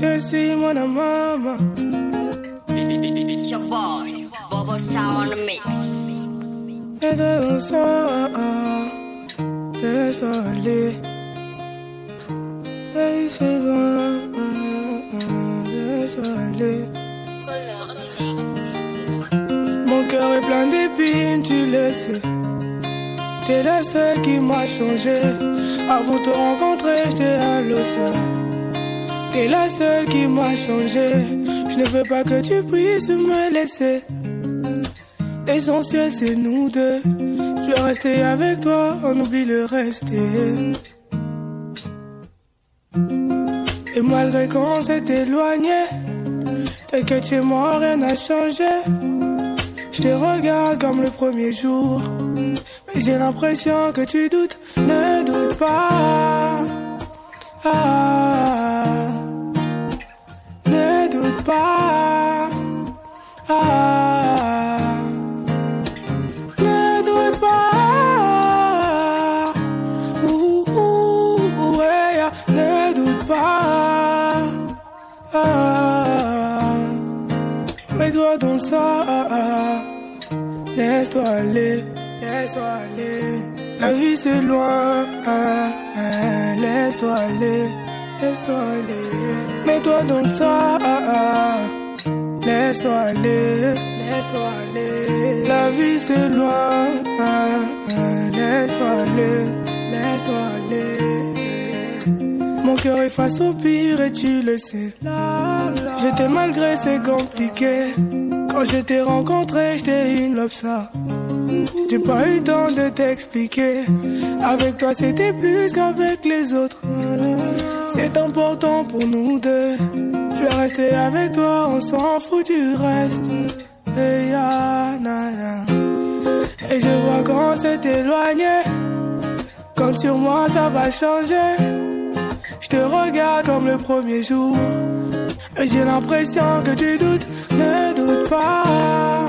Je suis mon maman. It's your boy, Bobo Star on the mix. Et de ça, désolé. Désolé. Désolé. Mon cœur est plein d'épines. T'es la seule qui m'a changé. Avant de te rencontrer, j'étais un loser. T'es la seule qui m'a changé. Je ne veux pas que tu puisses me laisser. L'essentiel c'est nous deux. Je vais rester avec toi, on oublie le reste. Et malgré qu'on s'est éloigné, t'inquiète chez moi, rien n'a changé. Je te regarde comme le premier jour. J'ai l'impression que tu doutes, ne doute pas. Ah, ne doute pas. Ah, ne doute pas. Ouh, ouh, ouais, ne doute pas. Ah, mets-toi dans ça. Laisse-toi aller. La vie c'est loin. Laisse-toi aller, laisse-toi aller. Mets-toi dans ça. Laisse-toi aller, laisse-toi aller. La vie c'est loin. Laisse-toi aller, laisse-toi aller. Mon cœur est face au pire et tu le sais. J'étais malgré, c'est compliqué. Quand je t'ai rencontré, j'étais une lobsa. J'ai pas eu le temps de t'expliquer. Avec toi, c'était plus qu'avec les autres. C'est important pour nous deux. Je vais rester avec toi, on s'en fout du reste. Et, je vois qu'on s'est éloigné. Quand sur moi, ça va changer. Je te regarde comme le premier jour. Et j'ai l'impression que tu doutes, ne doute pas.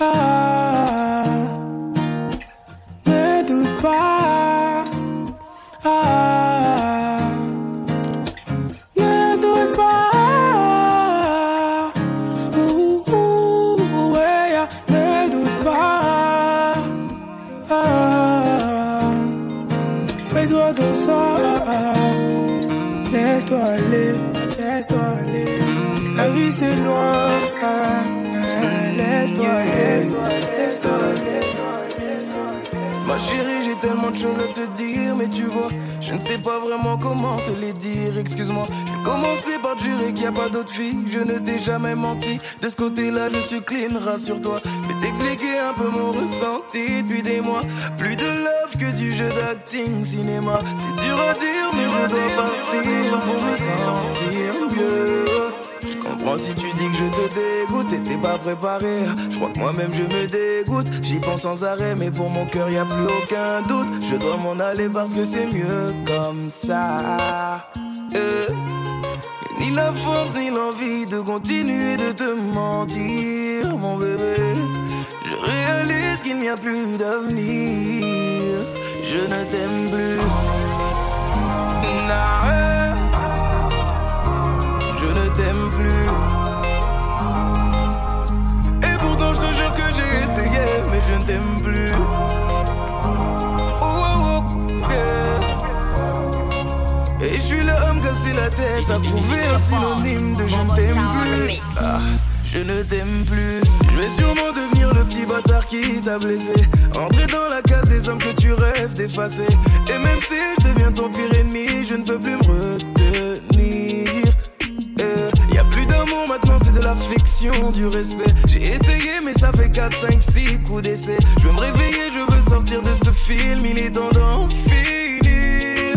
Ah, goodbye tellement de choses à te dire, mais tu vois, je ne sais pas vraiment comment te les dire. Excuse-moi, je vais commencer par jurer qu'il n'y a pas d'autre fille. Je ne t'ai jamais menti. De ce côté-là, je suis clean, rassure-toi. Je vais t'expliquer un peu mon ressenti depuis des mois. Plus de love que du jeu d'acting, cinéma. C'est dur à dire, mais je partir pour me sentir mieux. Comprends si tu dis que je te dégoûte et t'es pas préparé. Je crois que moi-même je me dégoûte. J'y pense sans arrêt, mais pour mon cœur y a plus aucun doute. Je dois m'en aller parce que c'est mieux comme ça. Euh, Ni la force ni l'envie de continuer de te mentir, mon bébé. Je réalise qu'il n'y a plus d'avenir. Je ne t'aime plus. Ne t'aime plus. Et pourtant, je te jure que j'ai essayé, mais je ne t'aime plus. Oh, oh, oh. Et je suis l'homme cassé la tête à trouver un synonyme de je ne t'aime plus. Ah, je ne t'aime plus. Je vais sûrement devenir le petit bâtard qui t'a blessé. Entrer dans la case des hommes que tu rêves d'effacer. Et même si je deviens ton pire ennemi, je ne peux plus me retenir. L'affection, du respect. J'ai essayé, mais ça fait 4, 5, 6 coups d'essai. Je veux me réveiller, je veux sortir de ce film, il est temps d'en finir.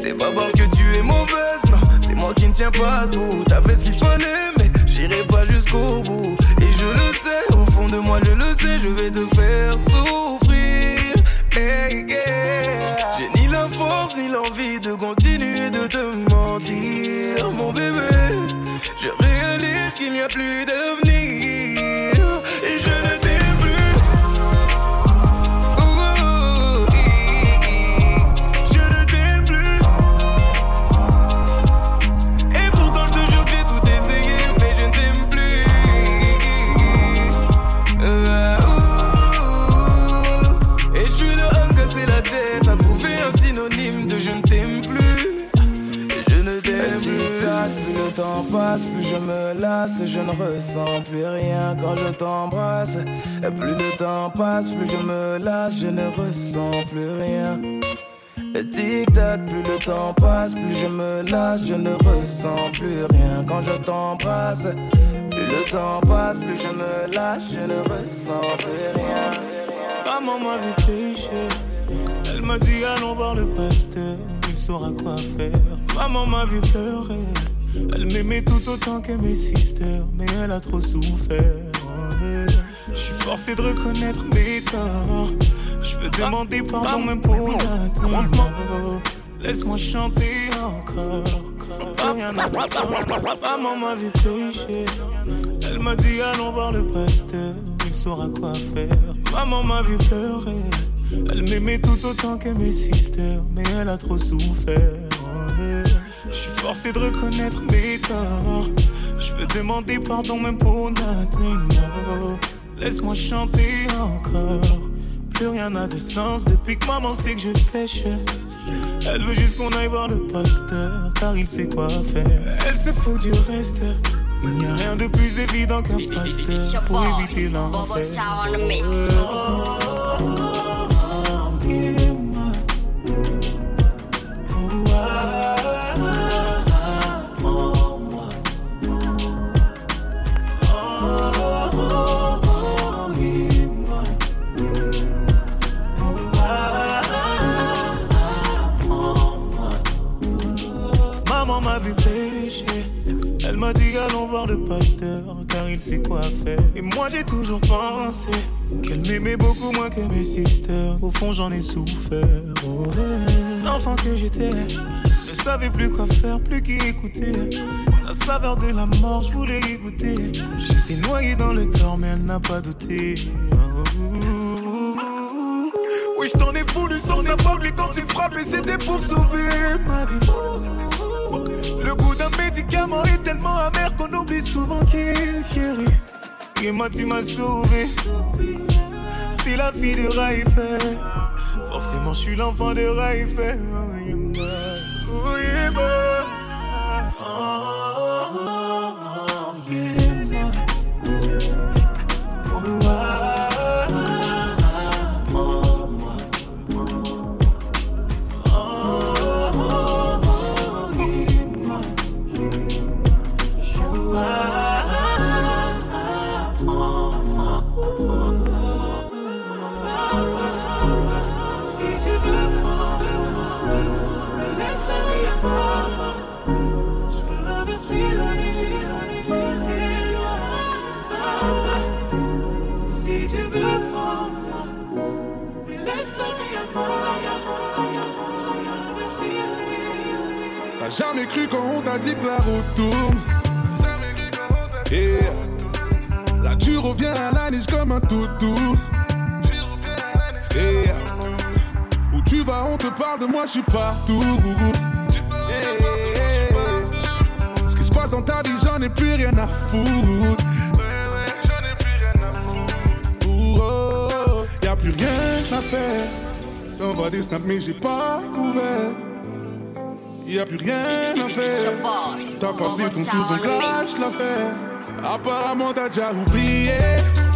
C'est pas parce que tu es mauvaise, non, c'est moi qui ne tiens pas debout. T'as fait ce qu'il fallait, mais j'irai pas jusqu'au bout. Et je le sais, au fond de moi, je le sais, je vais te faire souffrir. Hey, yeah. J'ai ni la force ni l'envie de continuer de te mentir, mon bébé. Passe, plus je me lâche, je ne ressens plus rien. Tic-tac, plus le temps passe, plus je me lâche, je ne ressens plus rien quand je t'embrasse. Plus le temps passe, plus je me lâche, je ne ressens plus rien. Maman m'avait péché, elle m'a dit allons voir le pasteur, il saura quoi faire. Maman m'a vu pleurer, elle m'aimait tout autant que mes sisters, mais elle a trop souffert. Je suis forcé de reconnaître mes Je veux demander pardon même pour la Laisse-moi chanter encore. Maman m'a vu pécher. Elle m'a dit allons voir le pasteur. Il saura quoi faire. Maman m'a vu pleurer. Elle m'aimait tout autant que mes sisters. Mais elle a trop souffert. Je suis forcé de reconnaître mes torts. Je veux demander pardon même pour nothing. Laisse-moi chanter encore. Plus rien n'a de sens depuis que maman sait que je pêche. Elle veut juste qu'on aille voir le pasteur, car il sait quoi faire. Elle se fout du reste. Il n'y a rien de plus évident qu'un pasteur pour éviter l'enfer. J'ai toujours pensé qu'elle m'aimait beaucoup moins que mes sisters. Au fond j'en ai souffert. Oh, L'enfant que j'étais ne savais plus quoi faire, plus qui écouter. La saveur de la mort, je voulais y goûter. J'étais noyé dans le temps, mais elle n'a pas douté. Oui, je t'en ai voulu sans savoir, mais quand tu frappes, c'était pour sauver ma vie. Le goût d'un médicament est tellement amer qu'on oublie souvent qu'il guérit. Et moi, tu m'as sauvé. T'es la fille de Raifer. Forcément, je suis l'enfant de Raifer. Jamais cru quand on t'a dit que la route tourne. Là tu reviens à la niche comme un toutou. Où tu vas, on te parle de moi, je suis partout. Ce qui se passe dans ta vie, j'en ai plus rien à foutre. Y'a plus rien à faire. T'envoies des snaps, mais j'ai pas ouvert. y a plus rien à faire. T'as passé ton tour, donc lâche l'affaire. Apparemment, t'as déjà oublié.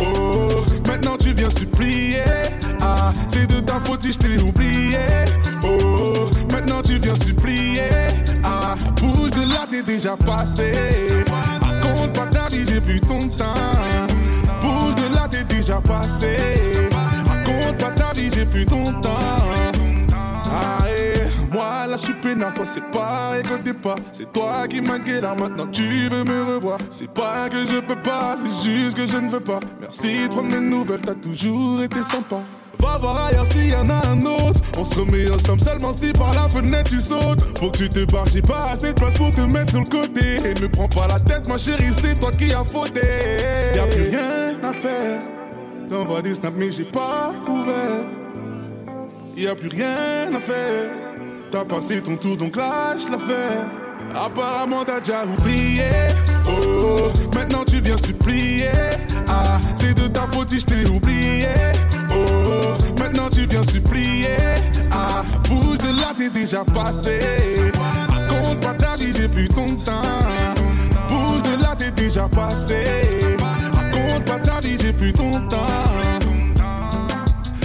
Oh, maintenant tu viens supplier. Ah, c'est de ta faute si je t'ai oublié. Oh, maintenant tu viens supplier. Ah, bouge de là, t'es déjà passé. Raconte pas ta vie, j'ai vu ton temps. Bouge de là, t'es déjà passé. Raconte pas ta vie, j'ai vu ton temps. Là je suis peinard, toi c'est pareil qu'au départ C'est toi qui m'inquiète, maintenant tu veux me revoir C'est pas que je peux pas, c'est juste que je ne veux pas Merci de prendre mes nouvelles, t'as toujours été sympa Va voir ailleurs s'il y en a un autre. On se remet ensemble seulement si par la fenêtre tu sautes. Faut que tu te barres, j'ai pas assez de place pour te mettre sur le côté. Et me prends pas la tête, ma chérie, c'est toi qui as fauté. Y'a plus rien à faire. T'envoies des snaps, mais j'ai pas ouvert. Y'a plus rien à faire. T'as passé ton tour, donc lâche l'affaire. Apparemment, t'as déjà oublié. Oh, oh, maintenant tu viens supplier. Ah, c'est de ta faute si je t'ai oublié. Oh, oh maintenant tu viens supplier. Ah, bouge de là, t'es déjà passé. Raconte pas ta vie, j'ai vu ton temps. Bouge de là, t'es déjà passé. Raconte pas ta vie, j'ai vu ton temps.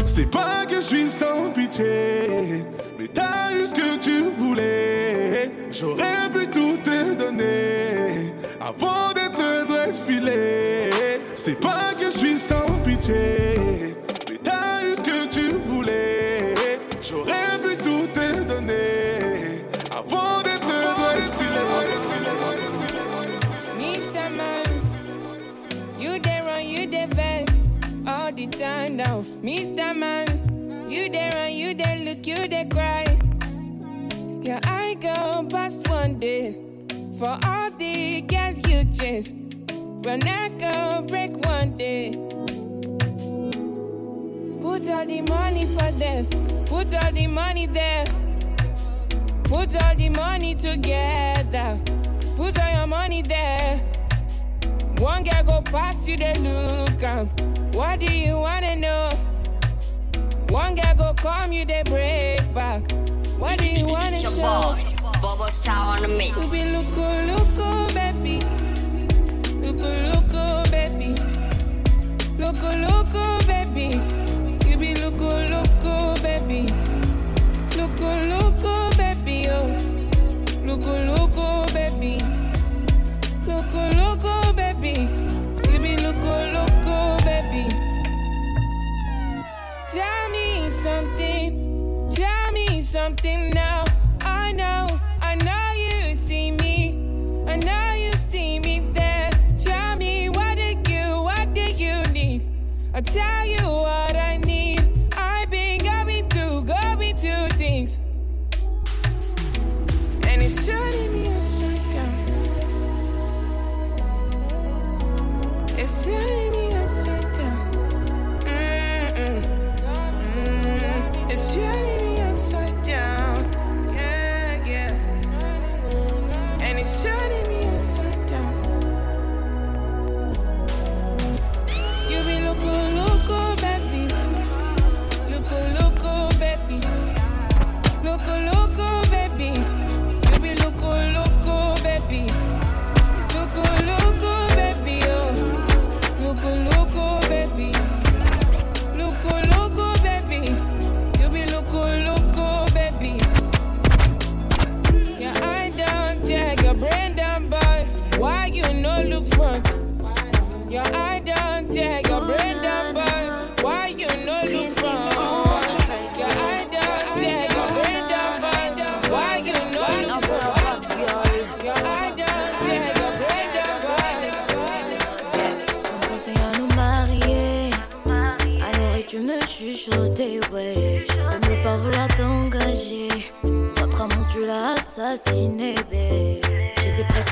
C'est pas que je suis sans pitié mais t'as eu ce que tu voulais. J'aurais pu tout te donner avant d'être droit filé. C'est pas que je suis sans pitié, mais t'as eu ce que tu voulais. J'aurais pu tout te donner avant d'être droit filé. Mr. Man, you there on you the vex all the time now, Mr. Man. You there and you there, look, you there cry. Yeah, I go past one day for all the girls you chase. When I go break one day, put all the money for them, put all the money there, put all the money together, put all your money there. One girl go past you, they look up. What do you wanna know? One guy go come you, they break back. What do you wanna it's show? Boy, Bobo Star on the mix. You be loco, loco, baby. Loco, loco, baby. Loco, loco, baby. You be loco, loco, baby. Loco, loco.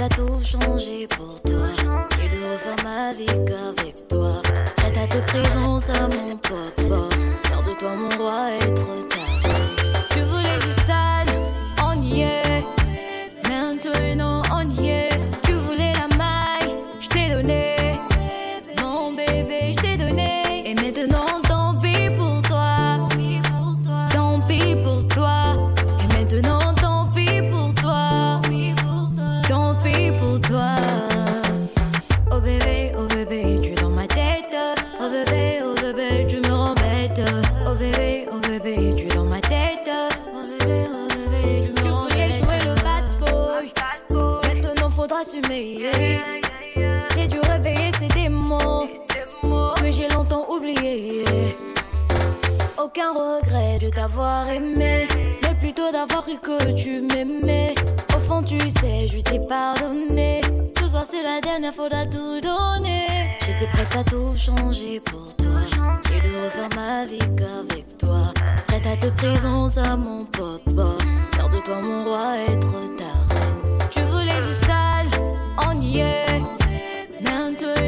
tout changé. J'étais prête à tout changer pour toi. J'ai dû refaire ma vie qu'avec toi. Prête à te présenter à mon pote, faire de toi mon roi, être ta reine. Tu voulais du sale, on y est. Maintenant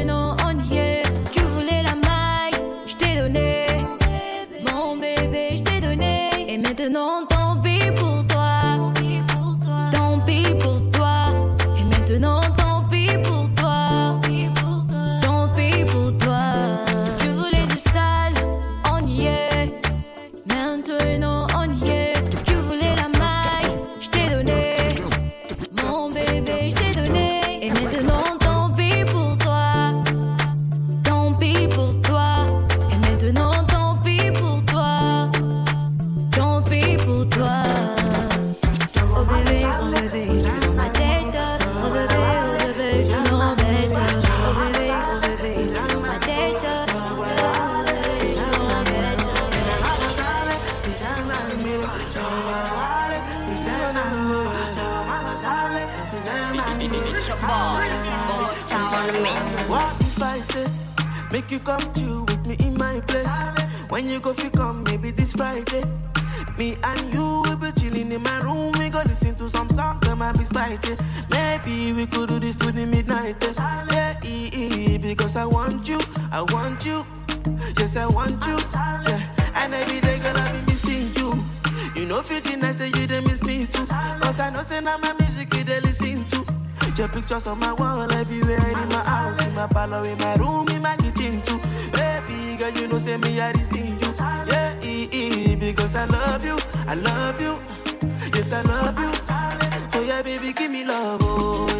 When you go, fi come, maybe this Friday. Me and you will be chilling in my room. We go listen to some songs and my be spicy. Maybe we could do this to the midnight. Yeah, because I want you, I want you. Yes, I want you. Yeah, and every day gonna be missing you. You know, fitting, I say you they miss me too. Cause I know, say now my music you they listen to. Your pictures on my wall everywhere in my house, in my parlor, in my room, in my kitchen too. Baby, girl, you know, say me I see you. Yeah, e -e, because I love you, I love you. Yes, I love you. Oh yeah, baby, give me love, oh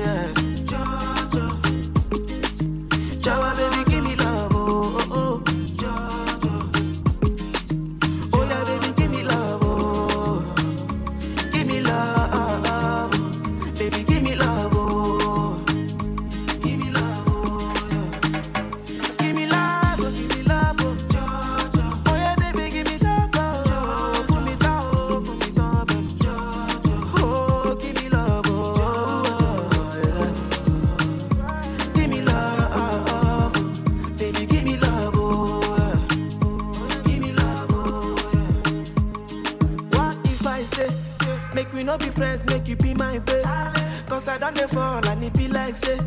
we be friends, make you be my babe? Cause I don't fall and it be like say,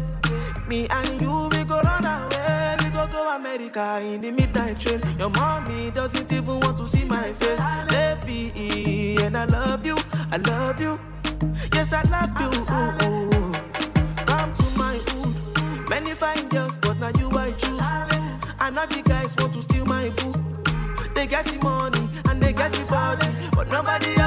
me and you, we go run away, we go go America in the midnight train. Your mommy doesn't even want to see my face, baby, and I love you, I love you, yes I love you. Ooh, ooh. Come to my hood, many fine girls, but now you I choose. I'm not the guys want to steal my boo. They get the money and they get the body, but nobody else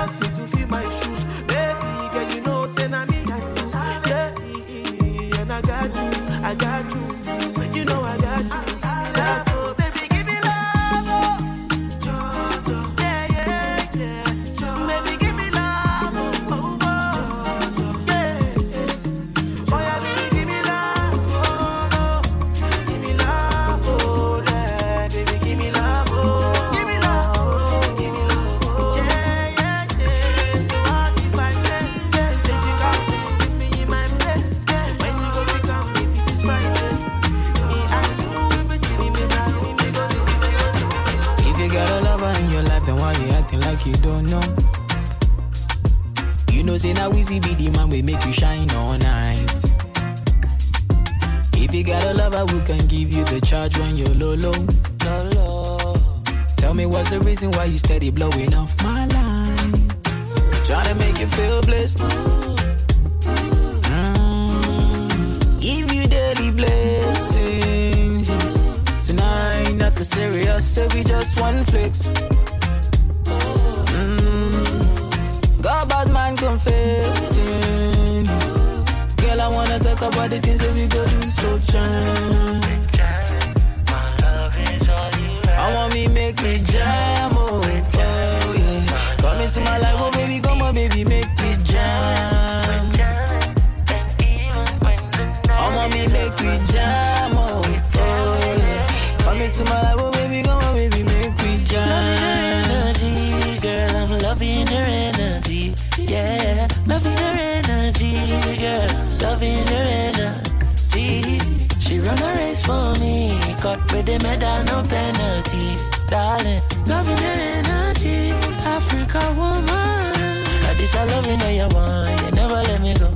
Loving her energy. She run a race for me, cut with the medal, no penalty. Darling, loving her energy, Africa woman. Now this I loving how you want, you never let me go.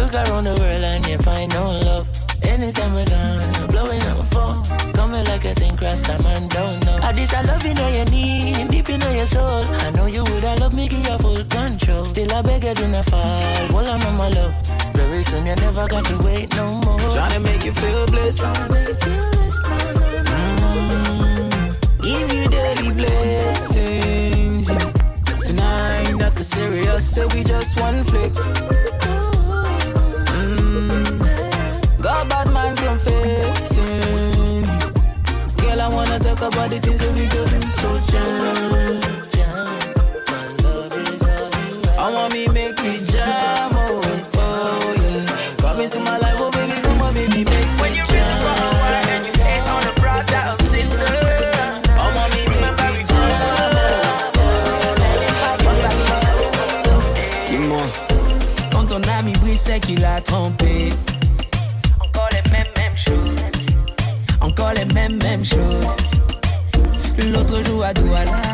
Look around the world and you find no love. Anytime we're gone, you're blowing up my phone. Coming like a thing cross and don't know. I this I love you know you need, deep in your soul. I know you would have love me, give you full control. Still I beg you do not fall. I'm on my love. Soon you never got to wait no more. Trying to make you feel blessed. Give you daily blessings. yeah. Tonight, nothing serious, so we just one flex. Mm. God, bad man confessing. Girl, I wanna talk about the things that we go through so jam. I do, I.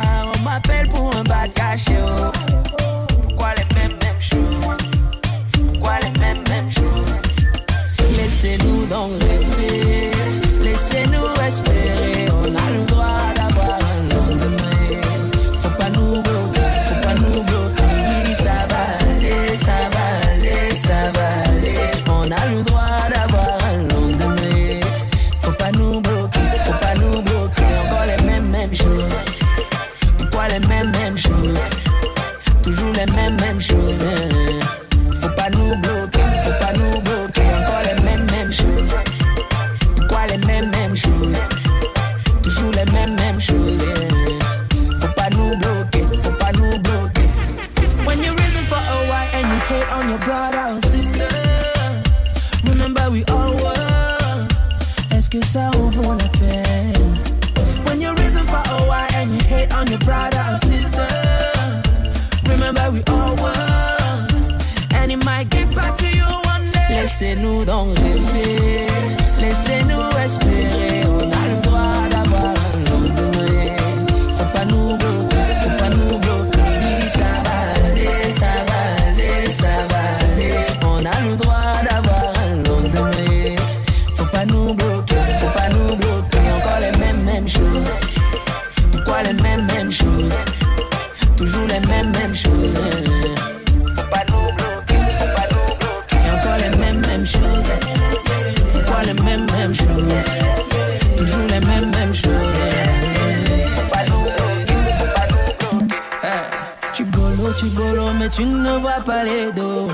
ne vois pas les dos.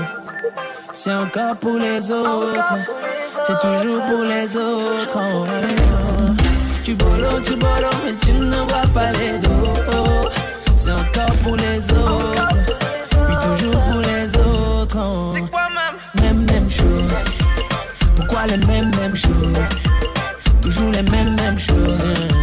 C'est encore pour les autres. C'est toujours pour les autres. Oh, oh. Tu bolo, tu bolo, mais tu ne vois pas les dos. C'est encore pour les autres. Oui, toujours pour les autres. oh. Même, même chose. Pourquoi les mêmes, mêmes choses? Toujours les mêmes, mêmes choses.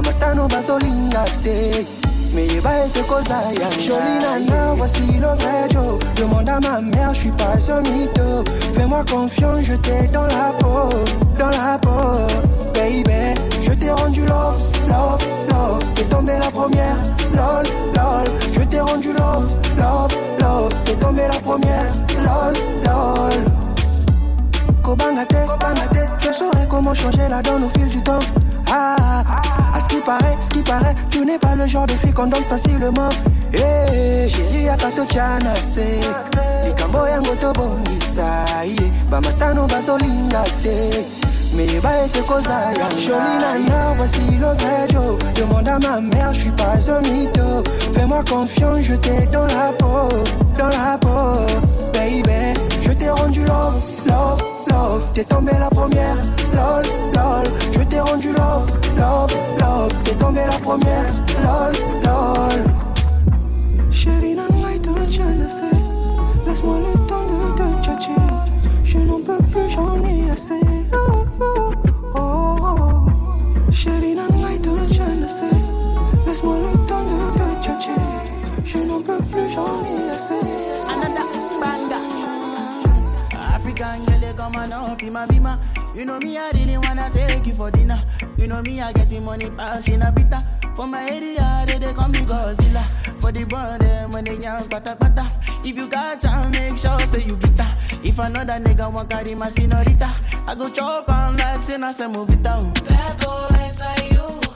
Ye bamastano bazolinga te. Meyeba ete koza ya. Joli nana voici le vrai Joe demande à ma mère je suis pas un mytho. Fais-moi confiance je t'ai dans la peau. Dans la peau baby. Je t'ai rendu love love love. T'es tombé la première lol lol. Je t'ai rendu love love love. T'es tombé la première lol lol. Kobanga te, banga te, je saurai comment changer la donne au fil du temps. Ah, à ce qui paraît, ce qui paraît, tu n'es pas le genre de fille qu'on donne facilement. Eh, chérie, akatochana se, likambo yango tobongisa ye, bamastano bazolinga te. meyeba ete kozala joli nana voici le vrai Joe. Demande à ma mère je suis pas un mytho. Fais-moi confiance je t'ai dans la peau dans la peau baby. Je t'ai rendu love love t'es tombé la première. Lol lol. Je t'ai rendu love love love. T'es tombé la première. Lol lol. Chérie nana te jealousy laisse-moi le temps de te tchatcher. Je n'en peux plus j'en ai assez. Oh, oh, oh, chérie nana te jealousy laisse-moi le temps de te tchatcher. Je n'en peux plus j'en ai assez African girl, come on up in my bima. You know me, I really wanna take you for dinner. You know me, I getting money, pass in a bitter. For my area, they, they call me Godzilla. For the brand, them when they young, pata pata. If you got chance, make sure say you bitter. If another nigga want carry my senorita, I go chop on like say move it down. Bad boys like you.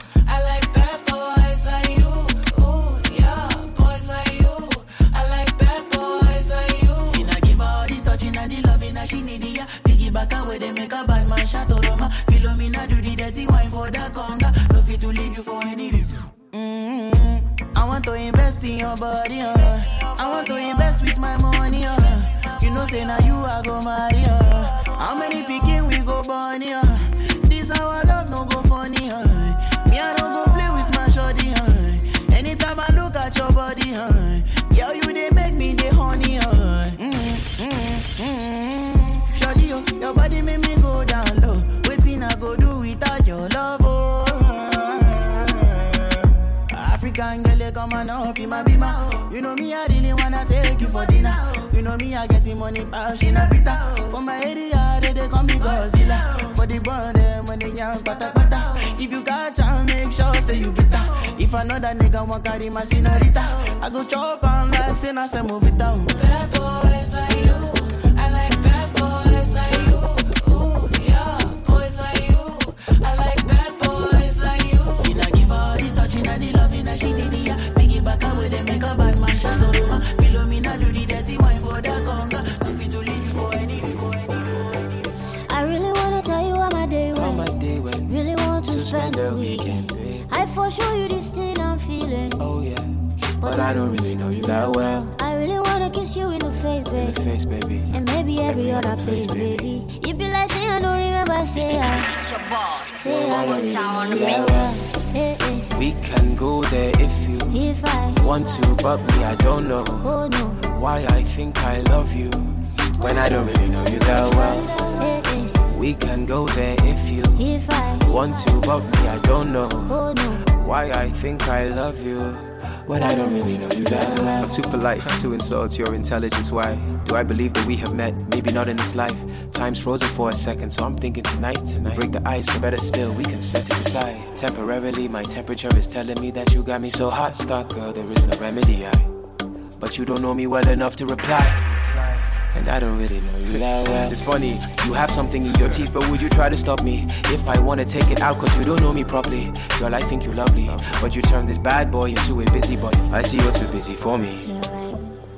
Away, they make a bad man shot Roma. Philomena do the dirty wine for the conga. No fit to leave you for any reason. Mm-hmm. I want to invest in your body, uh. I want to invest with my money, uh. You know, say now you I go marry, uh. How many picking we go born, uh. This our love no go funny, uh. Me I don't go play with my shorty, uh. Anytime I body, huh? Girl, you body make me go down low. Waiting, I go do without your love, oh. African girl, you come on up in my bima. You know me, I really wanna take you for dinner. You know me, I getting money, passion, a bitter. For my area, they, they call me Godzilla. For the brand, them when they young, pata pata. If you got chance, make sure say you bitter. If another nigga want carry my senorita, I go chop on like say I say move it down. Bad boys like you. A bad man shut up. Roma. Philomena do the dirty wine for the conga. No fit to leave for any, for any. I really wanna tell you how my day went. How my day went. Really want to, To spend the weekend. babe. I for sure you this thing I'm feeling. Oh yeah. But I don't really know you that well. I really wanna kiss you in the face, In the face, baby. And maybe every, Every other other place, place, baby. You don't remember, say I. It's your boy, Say I Bobo on the remember. mix. well. Hey, hey. We can go there if you If I, want to, but me, I don't know oh no. why I think I love you when I don't really know you that well. We can go there if you If I, want to, but me, I don't know oh no. why I think I love you when I don't really know you that well. I'm too polite to insult your intelligence. Why do I believe that we have met? Maybe not in this life. Time's frozen for a second, so I'm thinking tonight. We break the ice, or better still, we can set it aside. Temporarily, my temperature is telling me that you got me so hot. Stop, girl, there is no remedy. I, but you don't know me well enough to reply. And I don't really know you that well. It's funny, you have something in your teeth, but would you try to stop me? If I wanna take it out, cause you don't know me properly. Girl, I think you're lovely, but you turn this bad boy into a busy boy. I see you're too busy for me.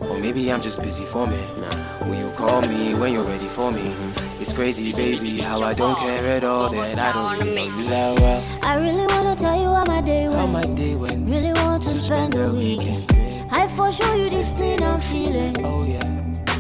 Or maybe I'm just busy for me. Will you call me when you're ready for me? Mm-hmm. It's crazy, baby, how I don't care at all that I don't really know you that well. I really wanna tell you how my day went. How my day went Really want to spend the weekend.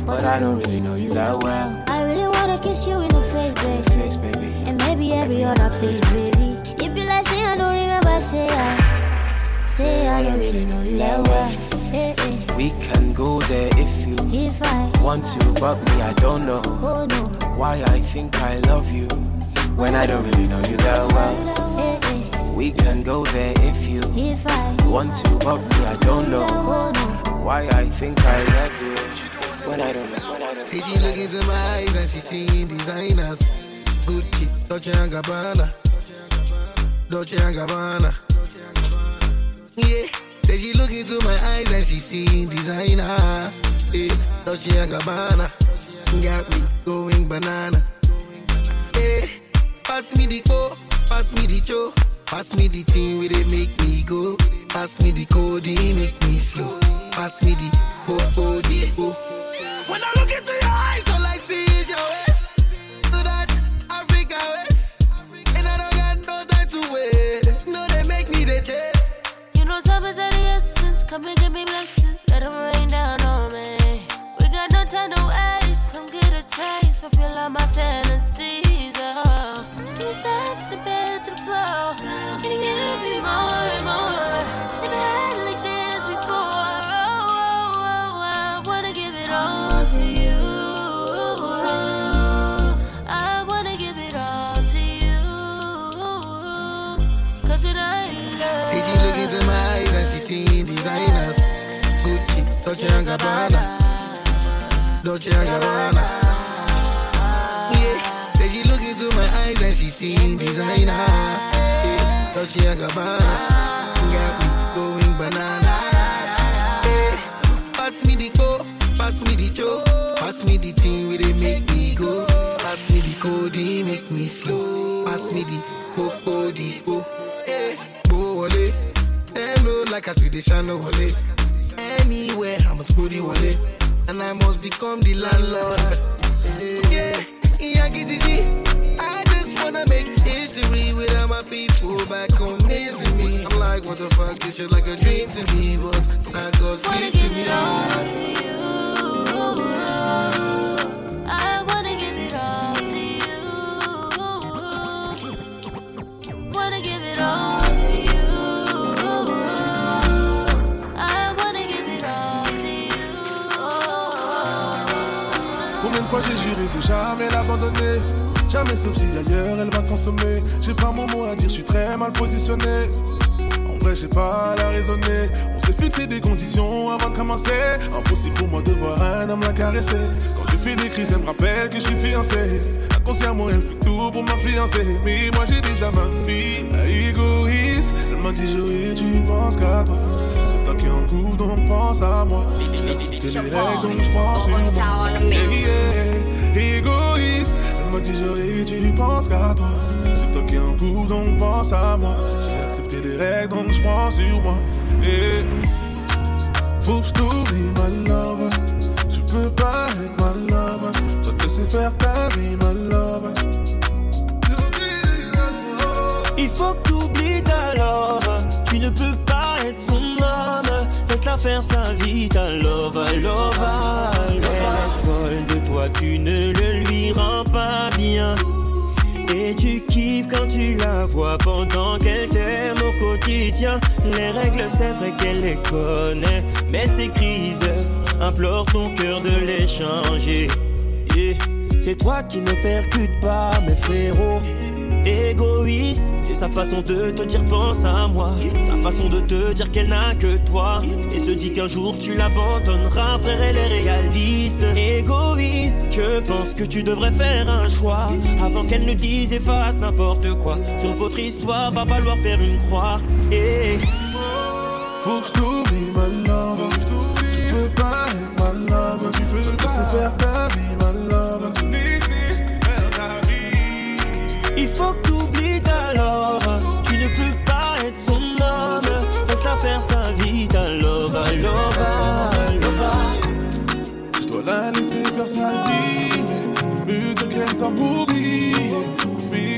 But I don't really know you that well. I really wanna kiss you in the face, babe. Face, baby. And maybe every other place, baby. If you like, say I don't remember, say I. Say I don't really know you that well. Hey, hey. We can go there if you If I, want to, but me, I don't know oh no. why I think I love you when I don't really know you that well. Hey. We can go there if you If I, want to, but me, I don't know oh why I think I love you when I don't know. When I don't See she look into my eyes and she seeing designers. Gucci, Dolce and Gabbana, Dolce and Gabbana. Yeah, say she look into my eyes and she seeing designer. Yeah, Dolce and Gabbana, got me going banana. Yeah, pass me the co, pass me the cho, pass me the thing where they make me go. Pass me the code, make me slow. Pass me the ho ho the ho. When I look into your eyes, fois j'ai juré de jamais l'abandonner. Jamais sauf si ailleurs elle va consommer. J'ai pas mon mot à dire, je suis très mal positionné. En vrai j'ai pas à la raisonner. On s'est fixé des conditions avant de commencer. Impossible pour moi de voir un homme la caresser. Quand je fais des crises elle me rappelle que je suis fiancé. Inconsciemment elle fait tout pour ma fiancée. Mais moi j'ai déjà ma vie. La égoïste Elle m'a dit Joey tu penses qu'à toi? Pense à moi. Accepté les règles donc je pense sur moi Yeah, yeah, Égoïste Elle m'a dit Joey tu penses qu'à toi. C'est toi qui en couple donc pense à moi. J'ai accepté les règles donc je pense sur moi. Yeah. Faut que je t'oublie ma love. Je peux pas être ma love. Toi tu sais faire ta vie ma love. Il faut que t'oublies ta love. Tu ne peux pas faire sa vie, ta love. Elle vole de toi, tu ne le lui rends pas bien. Et tu kiffes quand tu la vois pendant qu'elle t'aime au quotidien. Les règles, c'est vrai qu'elle les connaît. Mais ces crises implore ton cœur de les changer. Yeah. C'est toi qui ne percute pas mes frérots. Égoïste, c'est sa façon de te dire pense à moi. Sa façon de te dire qu'elle n'a que toi. Et se dit qu'un jour tu l'abandonneras, frère, elle est réaliste. Égoïste, je pense que tu devrais faire un choix. Avant qu'elle ne dise et fasse n'importe quoi. Sur votre histoire, va falloir faire une croix. Et Faut que je t'oublie vie Mais t'a oublié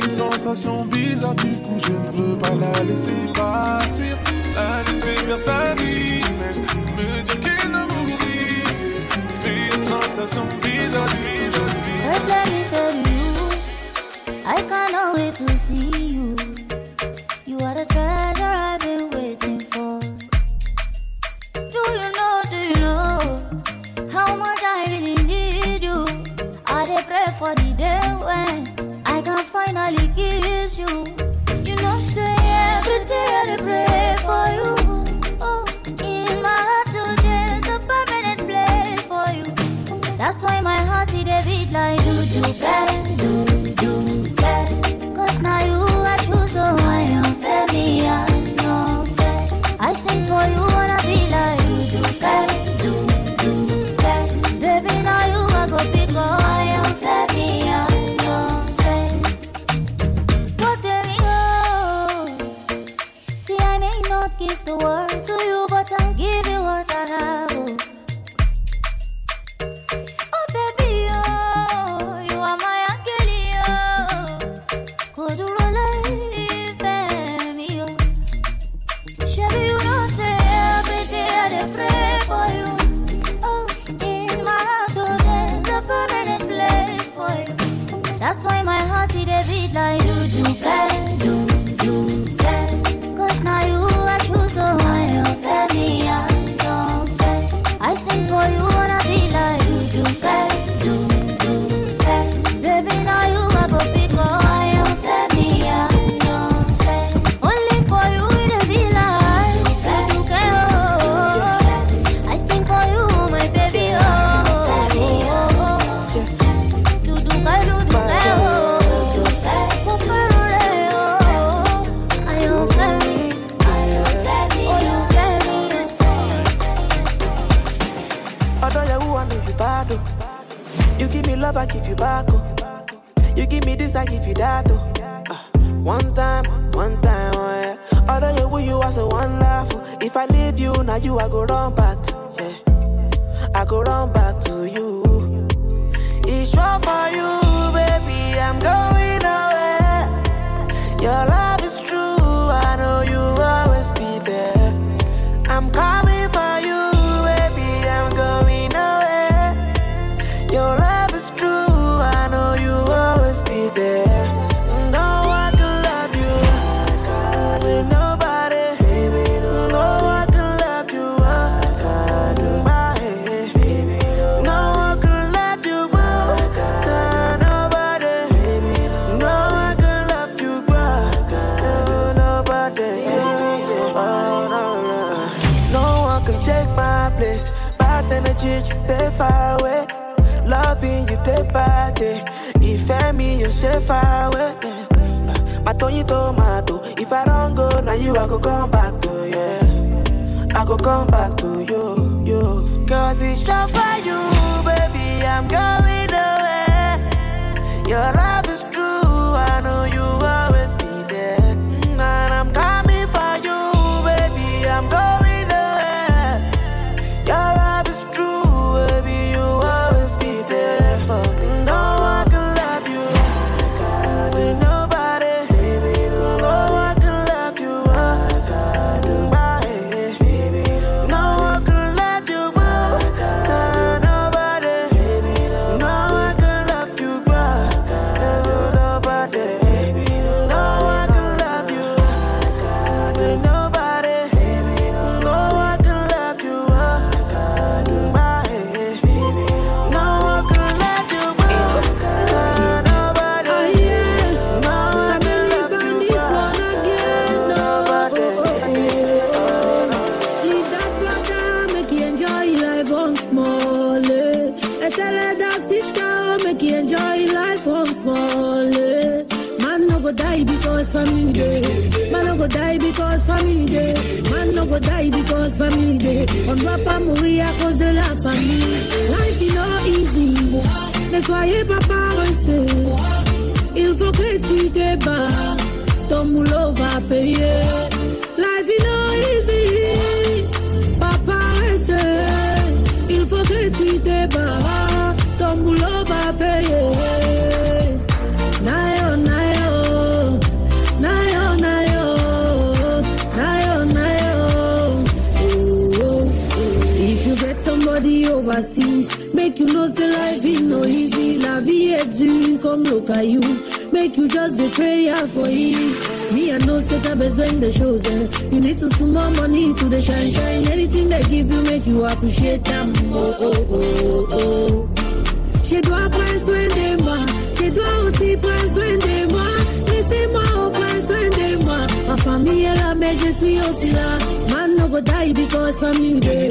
une sensation bizarre Du coup je ne veux pas la laisser partir. La laisser faire sa vie me dire qu'elle oublié On une sensation bizarre, bizarre, bizarre you, I cannot wait to see you. You are the That's why my heart it a beat like do do bad, give the world to you, but I'll give you what I have. You, I go run family day. Man no go die because family day. Man no go die because family day. On ne doit pas mourir à cause de la famille. Life is not easy. Ne soyez pas paresseux. Il faut que tu te bats. Ton boulot va payer. Life is not easy. Pas paresseux. Il faut que tu te bats. Make you know say life ain't no easy. La vie est dure comme le caillou. Make you just the prayer for it. Me I know say t'as the de choses. Eh. You need to some more money to the shine shine. Anything they give you make you appreciate them. Oh oh oh oh. Je dois prendre soin de moi. Je dois aussi prendre soin de moi. Laissez-moi prendre soin de moi. Ma famille est là mais je suis aussi là no go die because family day.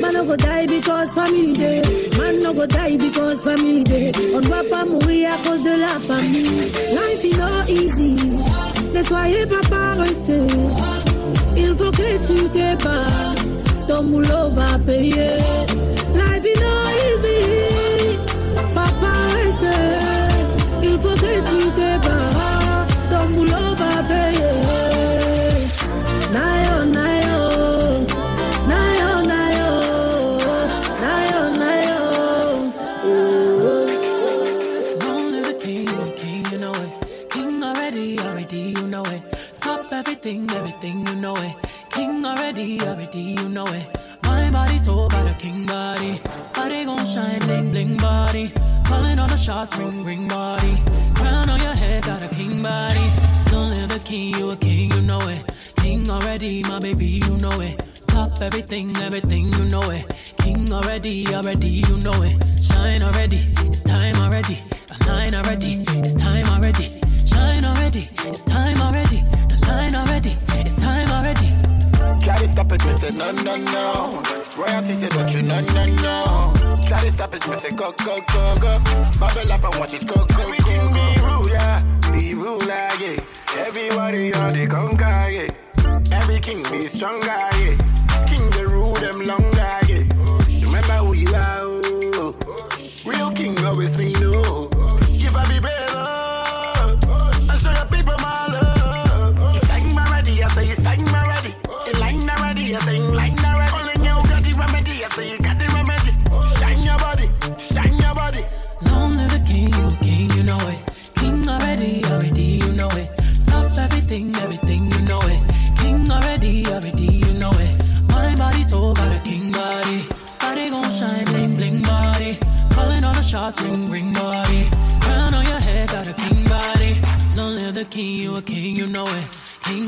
Man no go die because family day. Man no go die because family day. On va pas mourir à cause de la famille. Life is not easy. Ne soyez pas paresseux. Il faut que tu te bats. Ton boulot va payer.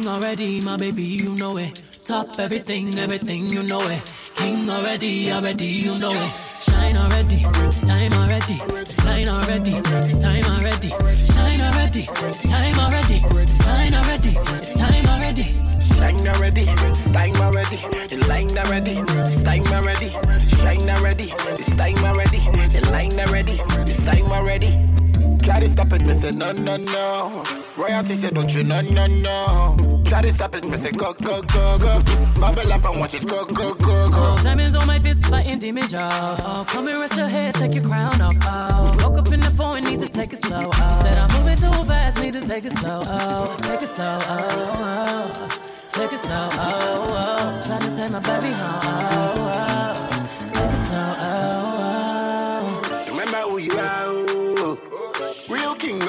King already, my baby, you know it. Top everything, everything, you know it. King already, already, you know it. Shine already, time already. Shine already, time already. Shine already, time already. Shine already, time already. Shine already, time already. The line already, time already. Shine already, it's time already. The line already, it's time already. Try to stop it, me say no, no, no. Royalty say don't you, no, no, no. Try to stop it, me say go, go, go, go. Bubble up and watch it go, go, go, go. Diamonds on my fist, fighting demon jaw. Oh, come and rest your head, take your crown off. Oh, woke up in the phone, need to take it slow. Oh, said I'm moving too fast, need to take it slow. Oh, take it slow. Oh, oh. take it slow. Oh, oh. trying to take my baby home. Oh, oh.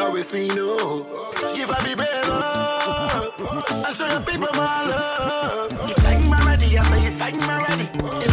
always me. Give I be better. I show your people my love. You like my ready, I say you like my ready.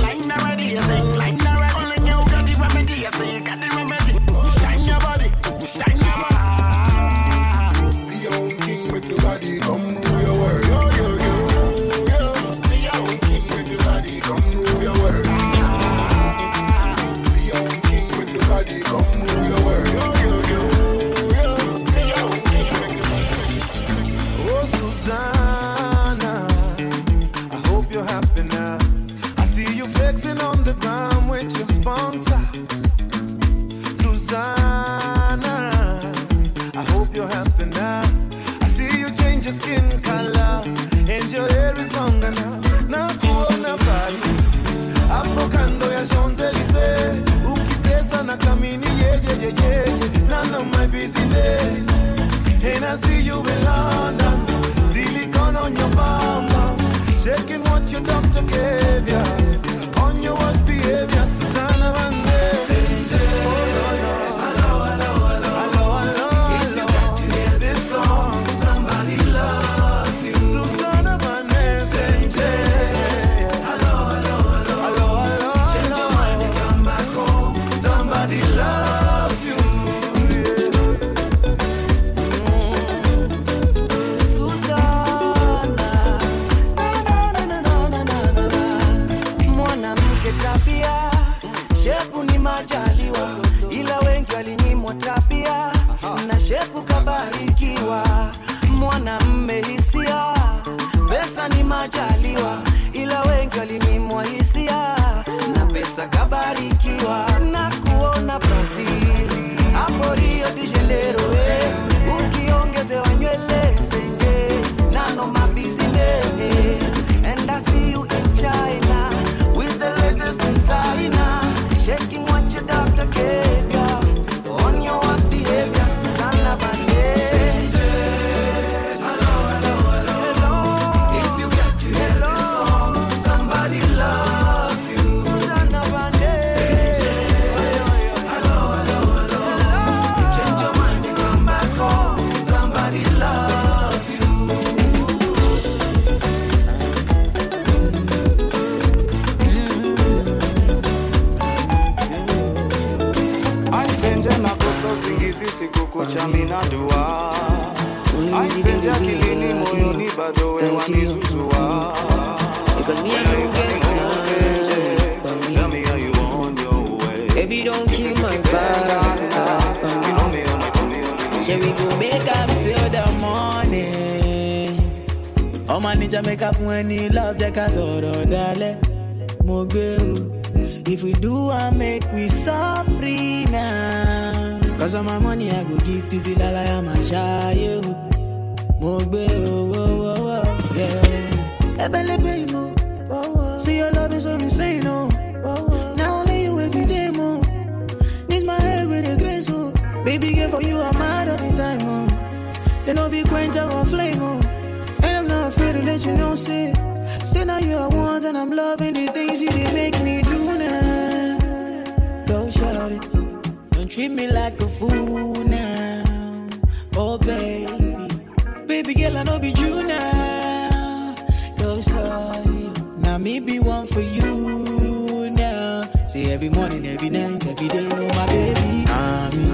Want for you now. Say every morning, every night, every day, oh my baby. Bami,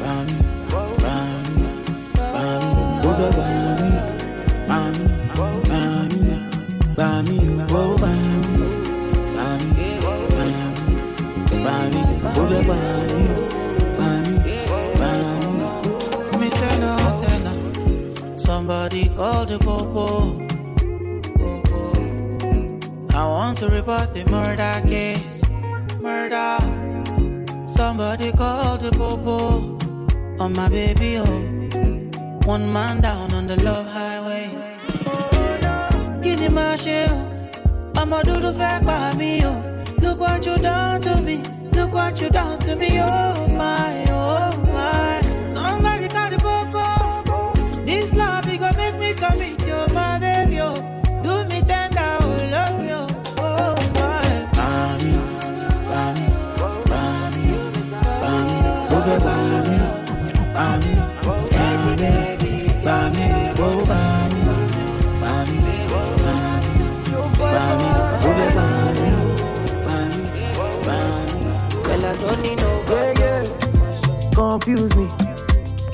bami, bami, bami, over bami, bami, bami, bami, oh bami, bami, bami, bami, over bami, bami, bami. Me say no, say no. Somebody called the popo. to report the murder case. Murder. Somebody called the popo on my baby. Oh, one man down on the love highway. Kí ni màá ṣe o? Ọmọ dúdú fẹ́ pa mí o. Look what you done to me. Look what you done to me. Oh my.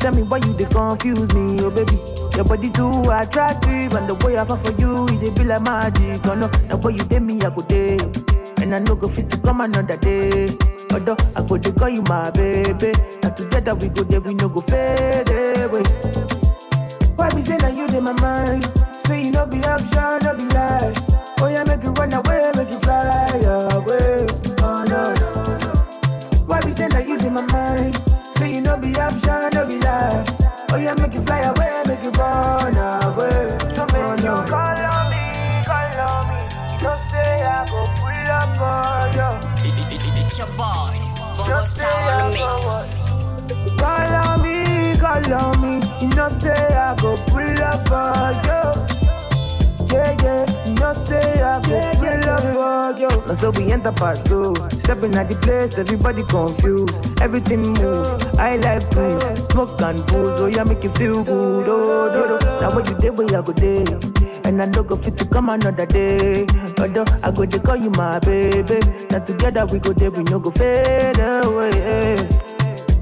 Tell me why you they confuse me, oh baby. Your body too attractive, and the way I fall for you, it dey be like magic. Oh no, the way you did me, I go day, and I no go fit to come another day. Although I go to call you my baby, and together we go there, we no go fade away. Why be say that you in my mind? Say you no be option, no be lie. Oh yeah, make you run away, make you fly away. Oh no no no. Why be say that you in my mind? Option, no be lie. Oh yeah, make you fly away, make you run away. So oh, no. call on me, call on me. Don't say I go pull up on you. It's your boy, Bobo Star on the mix. Call on me, call on me. You know say I go pull up for you. Yeah, yeah. You say I go pull up for you. Now so we enter part two. Stepping at the place, everybody confused. Everything move. I like cruise, smoke and booze. Oh yeah, make you feel good. Oh, do, do. Now what you did, where I go day. And I don't go fit to come another day. Although I go to call you my baby. Now together we go there, we no go fade away.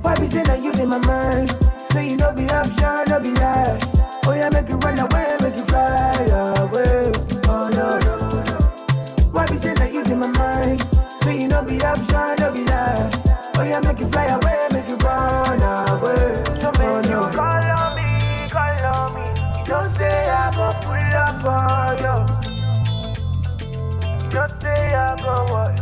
Why be say that you in my mind? Say you no be option, no be lie. Oh yeah, make you run away, make you fly away. You no be option, no be lie. Oh yeah, make you fly away, make you run away. So oh, no. call on me, call on me. You don't say I go pull up for you. You don't say I go what?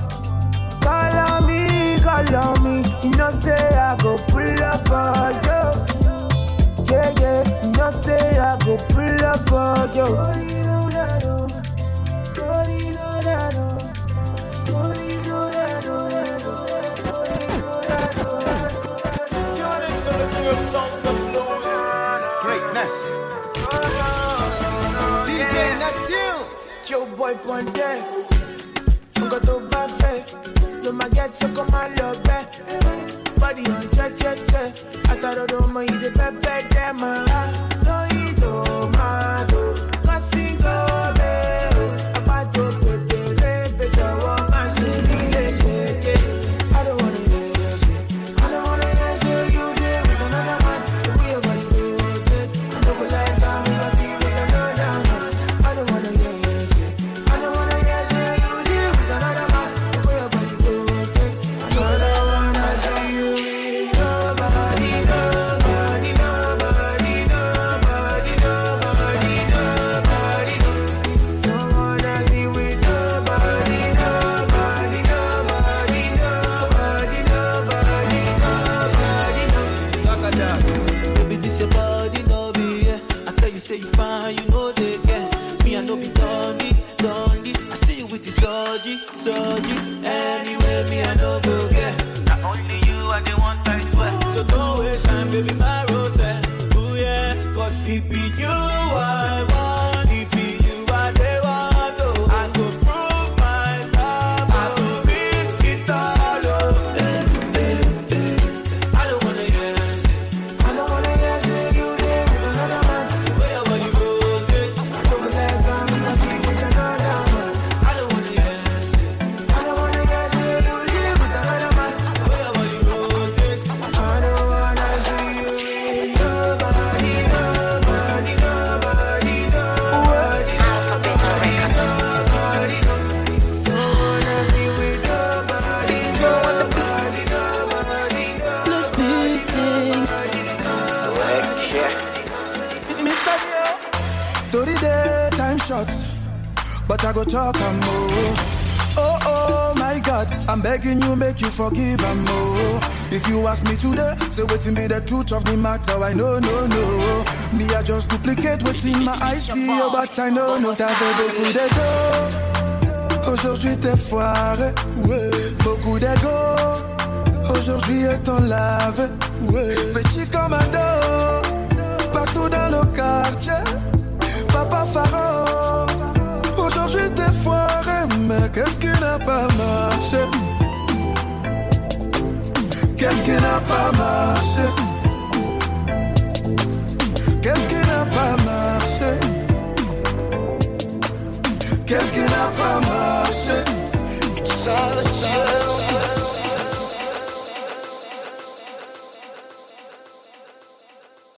Call on me, call on me. You know say I go pull up for you. Yeah, yeah. You know say I go pull up for you. Oh, boy ponte. Nǹkan tó bá fẹ́ ló máa get so kó máa lọ bẹ́. Body on chẹ́chẹ́chẹ́. Àtàrodo ọmọ ìdè pẹ́pẹ́ dẹ́ máa. Lóyìn tó máa lò. Ask me today, say waiting be the truth of the matter. I know, no, no. Me, I just duplicate what's in my eyes, see, oh, but I know, no, t'avais beaucoup d'ego. Aujourd'hui, t'es foiré. Beaucoup d'ego. Aujourd'hui, est en lave. Petit commando. Partout dans le quartier. Papa Faro. Aujourd'hui, t'es foiré. Mais que n'a pas marché Qu'est-ce qui n'a pas marché Qu'est-ce qui n'a pas marché